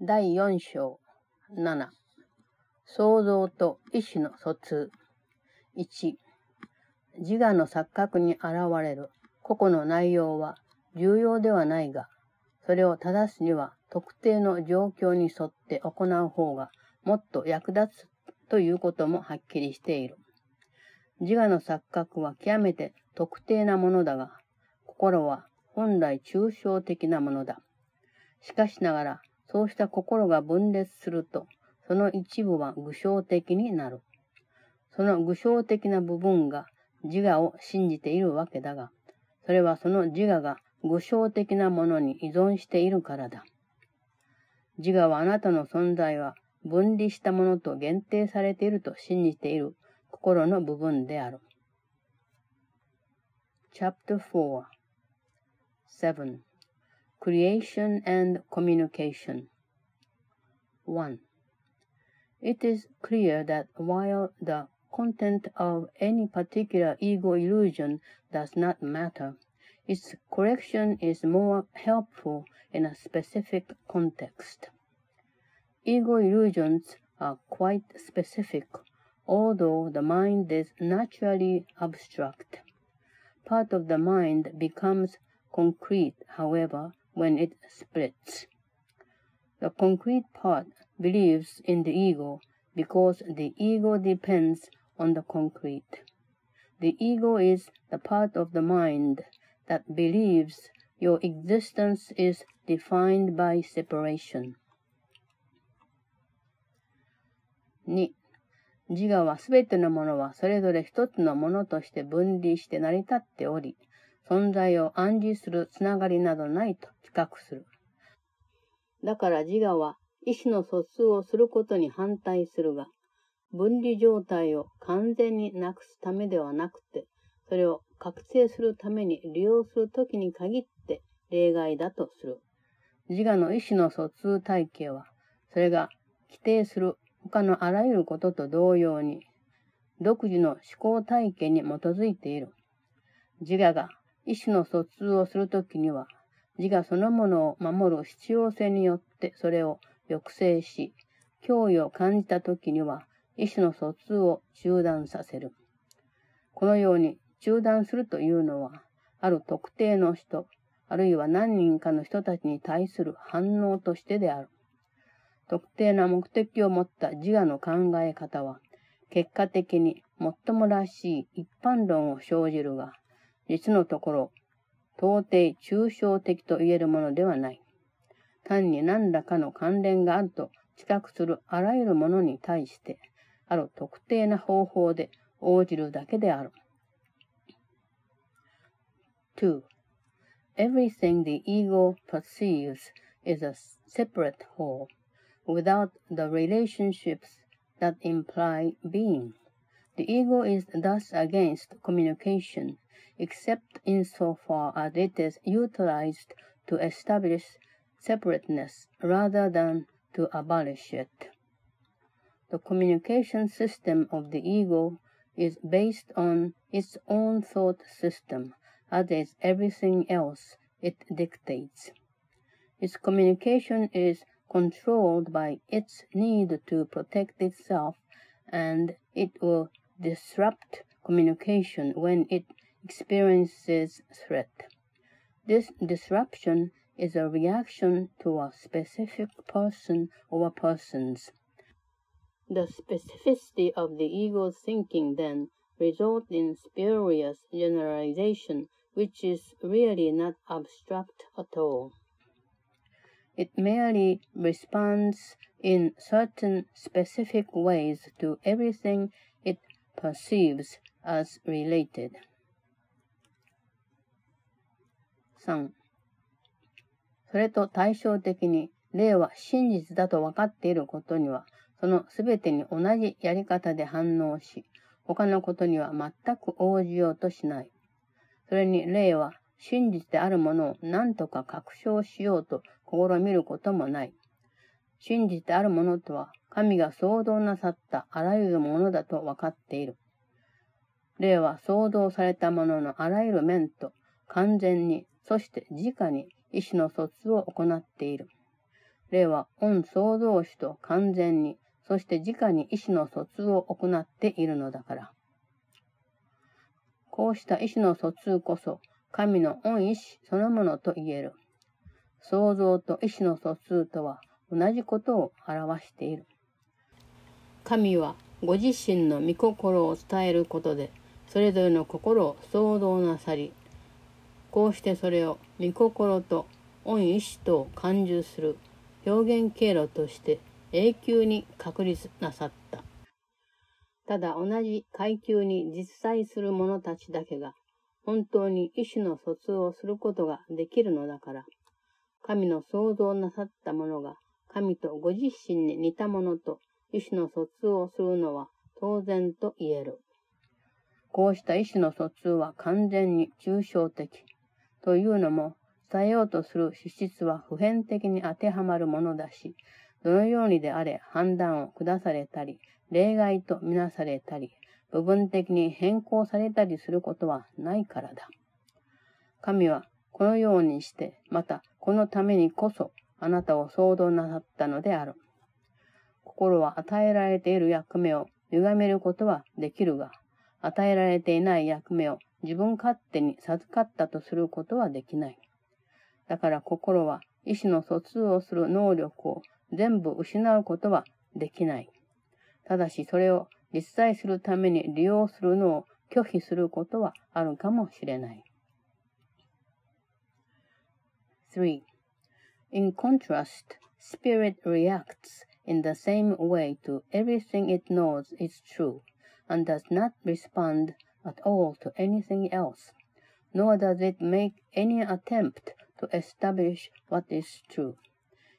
第4章。7創造と意思の疎通。1自我の錯覚に現れる。個々の内容は重要ではないが、それを正すには特定の状況に沿って行う方がもっと役立つということもはっきりしている。自我の錯覚は極めて特定なものだが、心は本来抽象的なものだ。しかしながら、そうした心が分裂すると、その一部は具象的になる。その具象的な部分が自我を信じているわけだが、それはその自我が具象的なものに依存しているからだ。自我はあなたの存在は分離したものと限定されていると信じている心の部分である。Chapter 4 7 Creation and Communication 1. It is clear that while the content of any particular ego illusion does not matter, its correction is more helpful in a specific context. Ego illusions are quite specific although the mind is naturally abstract. Part of the mind becomes concrete, however, when it splits. The concrete part believes in the ego because the ego depends on the concrete. The ego is the part of the mind that believes your existence is defined by separation. 2. 自我はすべてのものはそれぞれ一つのものとして分離して成り立っており、存在を暗示するつながりなどないと知覚する。だから自我は意思の疎通をすることに反対するが、分離状態を完全になくすためではなくて、それを覚醒するために利用するときに限って例外だとする。自我の意思の疎通体系は、それが規定する他のあらゆることと同様に、独自の思考体系に基づいている。自我が意思の疎通をするときには、自我そのものを守る必要性によってそれを抑制し、脅威を感じたときには、意思の疎通を中断させる。このように中断するというのは、ある特定の人、あるいは何人かの人たちに対する反応としてである。特定な目的を持った自我の考え方は、結果的に最もらしい一般論を生じるが、実のところ、到底抽象的と言えるものではない。単に何らかの関連があると知覚するあらゆるものに対して、ある特定な方法で応じるだけである。2. Everything the ego perceives is a separate whole. without the relationships that imply being. The ego is thus against communication, except insofar as it is utilized to establish separateness rather than to abolish it. The communication system of the ego is based on its own thought system, as is everything else it dictates. Its communication is controlled by its need to protect itself, and it will disrupt communication when it experiences threat. This disruption is a reaction to a specific person or persons. The specificity of the ego's thinking then results in spurious generalization, which is really not abstract at all. It merely responds in certain specific ways to everything it perceives as related. 3. それと対照的に、霊は真実だと分かっていることには、そのすべてに同じやり方で反応し、他のことには全く応じようとしない。それに霊は真実であるものを何とか確証しようと試みることもない。真実であるものとは、神が創造なさったあらゆるものだと分かっている。霊は創造されたもののあらゆる面と完全に、そして直に意思の疎通を行っている。霊は恩創造主と完全に、そして直に意思の疎通を行っているのだから。こうした意思の疎通こそ、神の恩意志そのものと言える。創造と意思の疎通とは同じことを表している。神はご自身の御心を伝えることで、それぞれの心を創造なさり、こうしてそれを御心と恩意志とを感受する表現経路として永久に確立なさった。ただ同じ階級に実在する者たちだけが本当に意思の疎通をすることができるのだから、神の創造なさった者が神とご自身に似た者と意思の疎通をするのは当然と言える。こうした意思の疎通は完全に抽象的というのも伝えようとする資質は普遍的に当てはまるものだし、どのようにであれ判断を下されたり、例外とみなされたり、部分的に変更されたりすることはないからだ。神はこのようにして、またこのためにこそあなたを創造なさったのである。心は与えられている役目を歪めることはできるが、与えられていない役目を自分勝手に授かったとすることはできない。だから心は意思の疎通をする能力を全部失うことはできない。ただしそれを実際するために利用するのを拒否することはあるかもしれない。3. In contrast, spirit reacts in the same way to everything it knows is true and does not respond at all to anything else, nor does it make any attempt to establish what is true.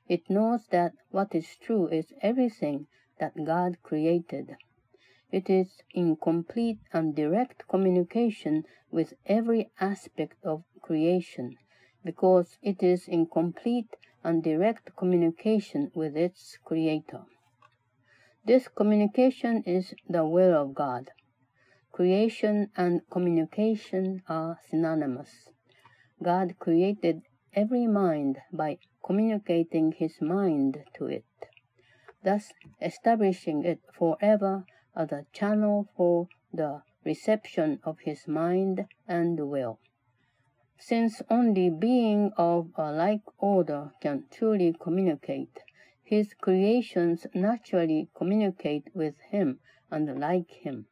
It knows that what is true is everything that God created. It is in complete and direct communication with every aspect of creation, because it is in complete and direct communication with its Creator. This communication is the will of God. Creation and communication are synonymous. God created every mind by communicating his mind to it, thus establishing it forever as a channel for the reception of his mind and will. Since only being of a like order can truly communicate, his creations naturally communicate with him and like him.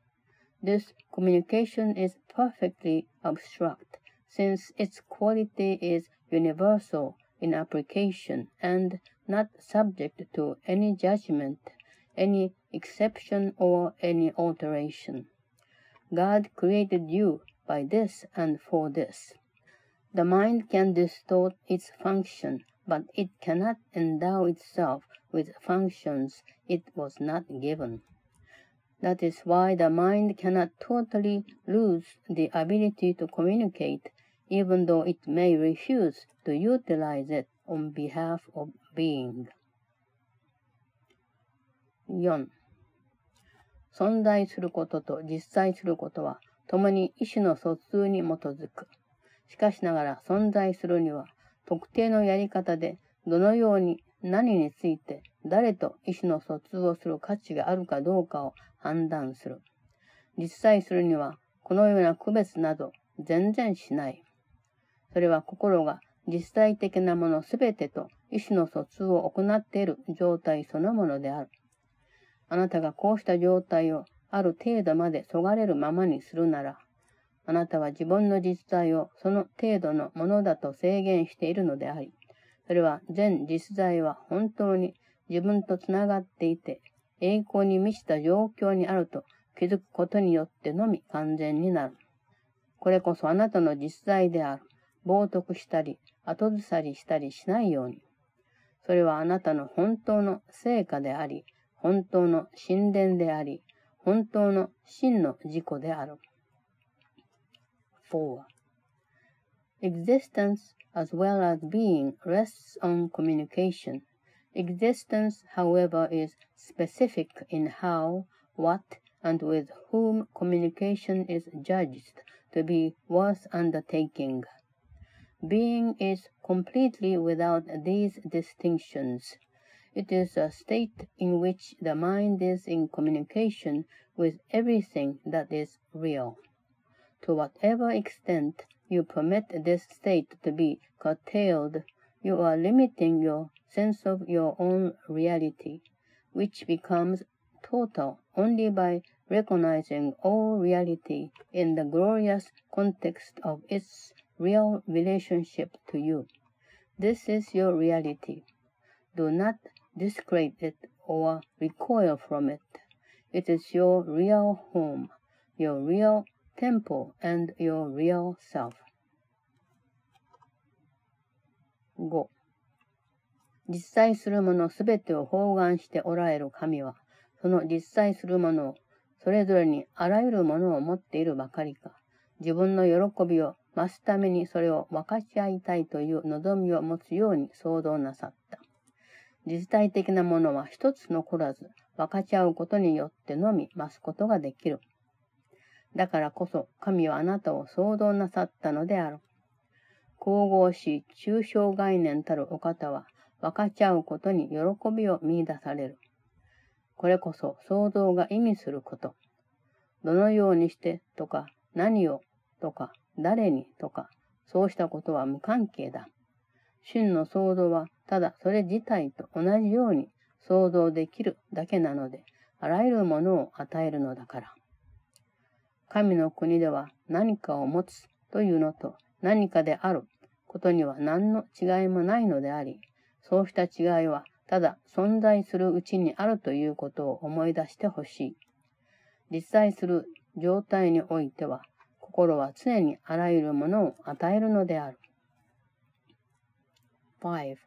This communication is perfectly abstract, since its quality is universal in application and not subject to any judgment, any exception, or any alteration. God created you by this and for this. The mind can distort its function, but it cannot endow itself with functions it was not given. That is why the mind cannot totally lose the ability to communicate even though it may refuse to utilize it on behalf of being. 4. 存在することと実在することは、共に意思の疎通に基づく。しかしながら存在するには、特定のやり方で、どのように何について誰と意思の疎通をする価値があるかどうかを判断する。実在するには、このような区別など全然しない。それは心が実際的なものすべてと意思の疎通を行っている状態そのものである。あなたがこうした状態をある程度までそがれるままにするなら、あなたは自分の実在をその程度のものだと制限しているのであり、それは全実在は本当に自分とつながっていて、栄光に満ちた状況にあると気づくことによってのみ完全になる。これこそあなたの実在である。冒涜したり、後ずさりしたりしないように。それはあなたの本当の成果であり、本当の神殿であり、本当の真の自己である。4. Existence as well as being rests on communication. Existence, however, is specific in how, what, and with whom communication is judged to be worth undertaking. Being is completely without these distinctions, It is a state in which the mind is in communication with everything that is real. To whatever extent you permit this state to be curtailed, you are limiting your sense of your own reality, which becomes total only by recognizing all reality in the glorious context of its real relationship to you. This is your reality. Do not discredit it or recoil from it. It is your real home, your real temple, and your real self. 5. 実際するものすべてを包含しておられる神は、その実際するものをそれぞれにあらゆるものを持っているばかりか、自分の喜びを増すためにそれを分かち合いたいという望みを持つように想像なさった。実体的なものは一つ残らず、分かち合うことによってのみ増すことができる。だからこそ神はあなたを想像なさったのである。神々しい抽象概念たるお方は分かち合うことに喜びを見出される。これこそ想像が意味すること。どのようにしてとか何をとか誰にとかそうしたことは無関係だ。真の想像はただそれ自体と同じように想像できるだけなので、あらゆるものを与えるのだから。神の国では何かを持つというのと何かであることには何の違いもないのであり、そうした違いはただ存在するうちにあるということを思い出してほしい。実在する状態においては、心は常にあらゆるものを与えるのである。5.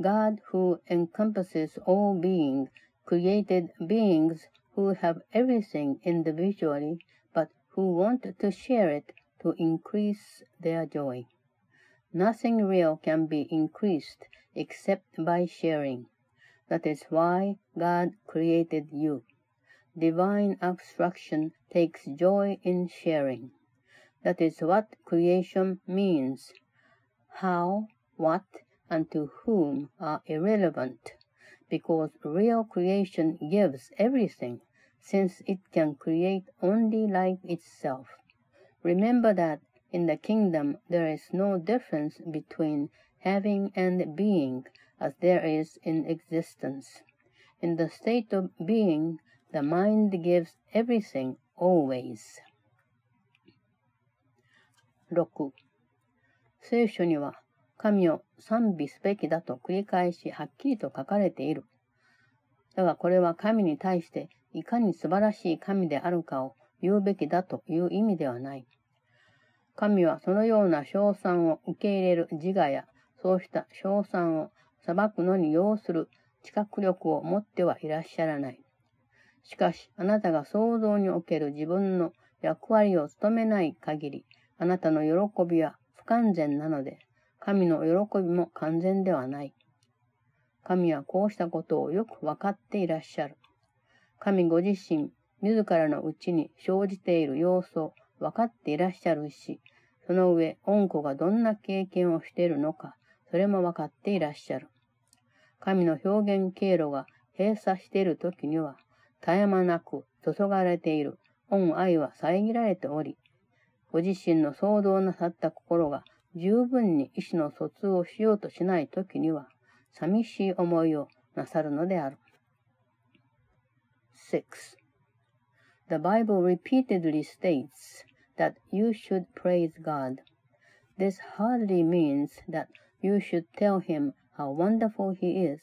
God who encompasses all being created beings who have everything individually but who want to share it to increase their joy. Nothing real can be increased except by sharing. That is why God created you. Divine abstraction takes joy in sharing. That is what creation means. How, what, and to whom are irrelevant, because real creation gives everything, since it can create only like itself. Remember that in the kingdom there is no difference between having and being as there is in existence. In the state of being, the mind gives everything always. 6. 聖書には 神を賛美すべきだと繰り返しはっきりと書かれている。だがこれは神に対していかに素晴らしい神であるかを言うべきだという意味ではない。神はそのような称賛を受け入れる自我や、そうした称賛を裁くのに要する知覚力を持ってはいらっしゃらない。しかし、あなたが想像における自分の役割を務めない限り、あなたの喜びは不完全なので、神の喜びも完全ではない。神はこうしたことをよくわかっていらっしゃる。神ご自身、自らのうちに生じている要素分かっていらっしゃるし、その上、恩子がどんな経験をしているのか、それも分かっていらっしゃる。神の表現経路が閉鎖している時には、絶え間なく注がれている恩愛は遮られており、ご自身の想像なさった心が十分に意思の疎通をしようとしない時には、寂しい思いをなさるのである。6. The Bible repeatedly states that you should praise God. This hardly means that you should tell him how wonderful he is.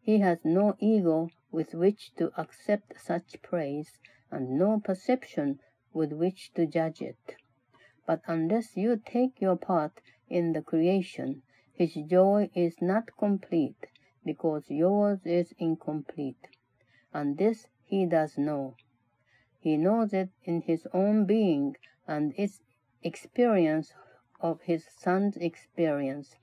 He has no ego with which to accept such praise and no perception with which to judge it. But unless you take your part in the creation, his joy is not complete because yours is incomplete. And this he does know. He knows it in his own being and its experience of his son's experience.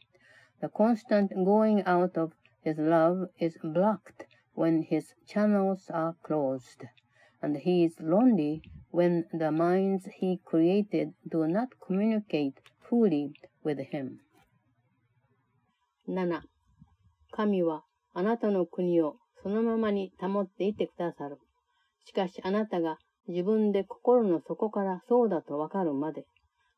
The constant going out of his love is blocked when his channels are closed, and he is lonely when the minds he created do not communicate fully with him. 7. 神はあなたの国をそのままに保っていてくださる。しかしあなたが自分で心の底からそうだとわかるまで、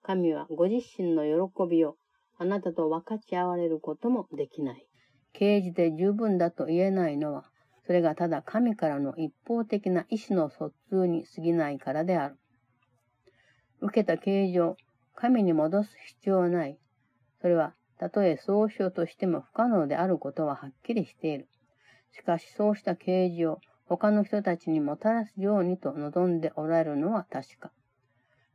神はご自身の喜びをあなたと分かち合われることもできない。刑事で十分だと言えないのは、それがただ神からの一方的な意思の疎通に過ぎないからである。受けた啓示を神に戻す必要はない。それは、たとえそうしようとしても不可能であることははっきりしている。しかし、そうした啓示を他の人たちにもたらすようにと望んでおられるのは確か。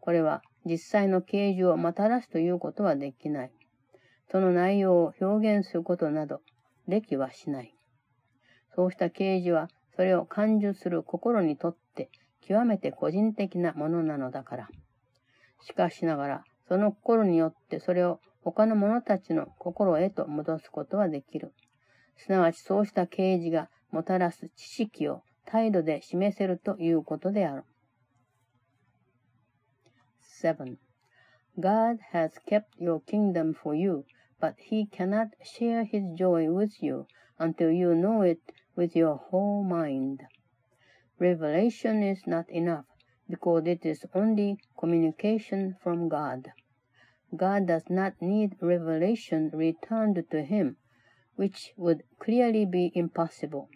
これは、実際の啓示をもたらすということはできない。その内容を表現することなど、できはしない。そうした啓示は、それを感受する心にとって極めて個人的なものなのだから。しかしながら、その心によってそれを他の者たちの心へと戻すことはできる。すなわちそうした啓示がもたらす知識を態度で示せるということである。7. God has kept your kingdom for you, but he cannot share his joy with you until you know it with your whole mind. Revelation is not enough because it is only communication from God. God does not need revelation returned to him, which would clearly be impossible,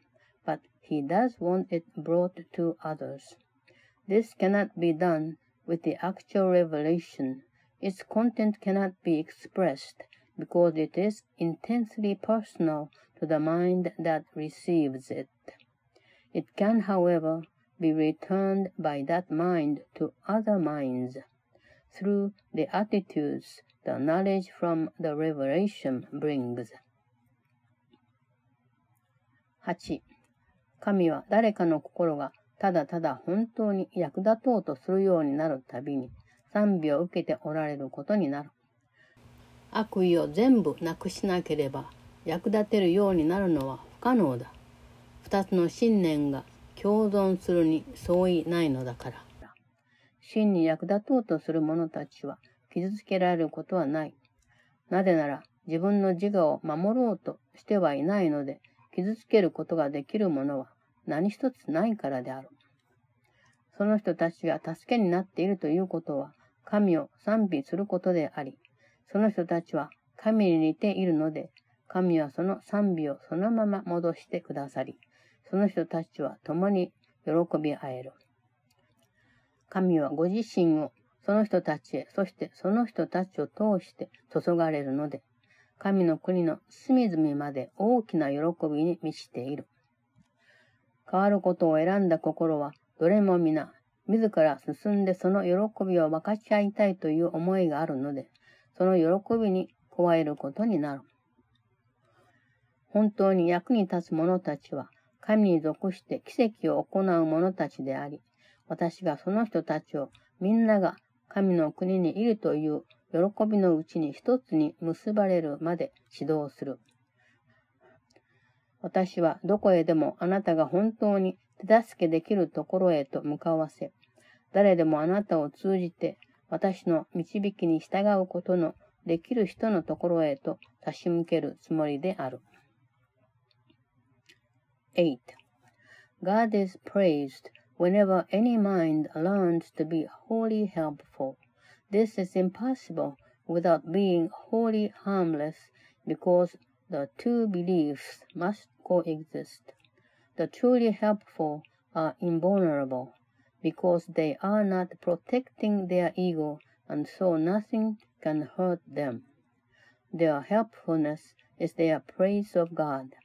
but he does want it brought to others. This cannot be done with the actual revelation. Its content cannot be expressed because it is intensely personal to the mind that receives it. It can, however, be returned by that mind to other minds through the attitudes the knowledge from the revelation brings. 8. 神は誰かの心がただただ本当に役立とうとするようになるたびに賛美を受けておられることになる。悪意を全部なくしなければ役立てるようになるのは不可能だ。二つの信念が共存するに相違ないのだから。真に役立とうとする者たちは傷つけられることはない。なぜなら自分の自我を守ろうとしてはいないので、傷つけることができるものは何一つないからである。その人たちが助けになっているということは、神を賛美することであり、その人たちは神に似ているので、神はその賛美をそのまま戻してくださり、その人たちは共に喜び合える。神はご自身をその人たちへ、そしてその人たちを通して注がれるので、神の国の隅々まで大きな喜びに満ちている。変わることを選んだ心は、どれも皆、自ら進んでその喜びを分かち合いたいという思いがあるので、その喜びに加えることになる。本当に役に立つ者たちは、神に属して奇跡を行う者たちであり、私がその人たちをみんなが神の国にいるという喜びのうちに一つに結ばれるまで指導する。私はどこへでもあなたが本当に手助けできるところへと向かわせ、誰でもあなたを通じて私の導きに従うことのできる人のところへと差し向けるつもりである。8. God is praised whenever any mind learns to be wholly helpful. This is impossible without being wholly harmless because the two beliefs must coexist. The truly helpful are invulnerable because they are not protecting their ego and so nothing can hurt them. Their helpfulness is their praise of God,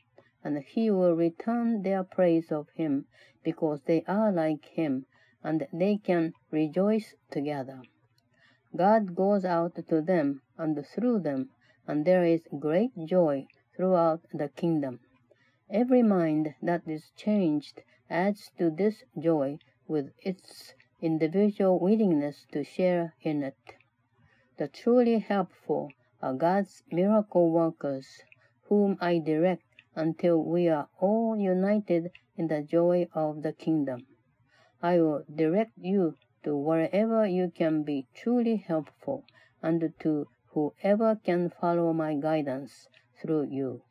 and He will return their praise of Him because they are like Him and they can rejoice together. God goes out to them and through them, and there is great joy throughout the kingdom. Every mind that is changed adds to this joy with its individual willingness to share in it. The truly helpful are God's miracle workers, whom I direct until we are all united in the joy of the kingdom. I will direct you to wherever you can be truly helpful and to whoever can follow my guidance through you.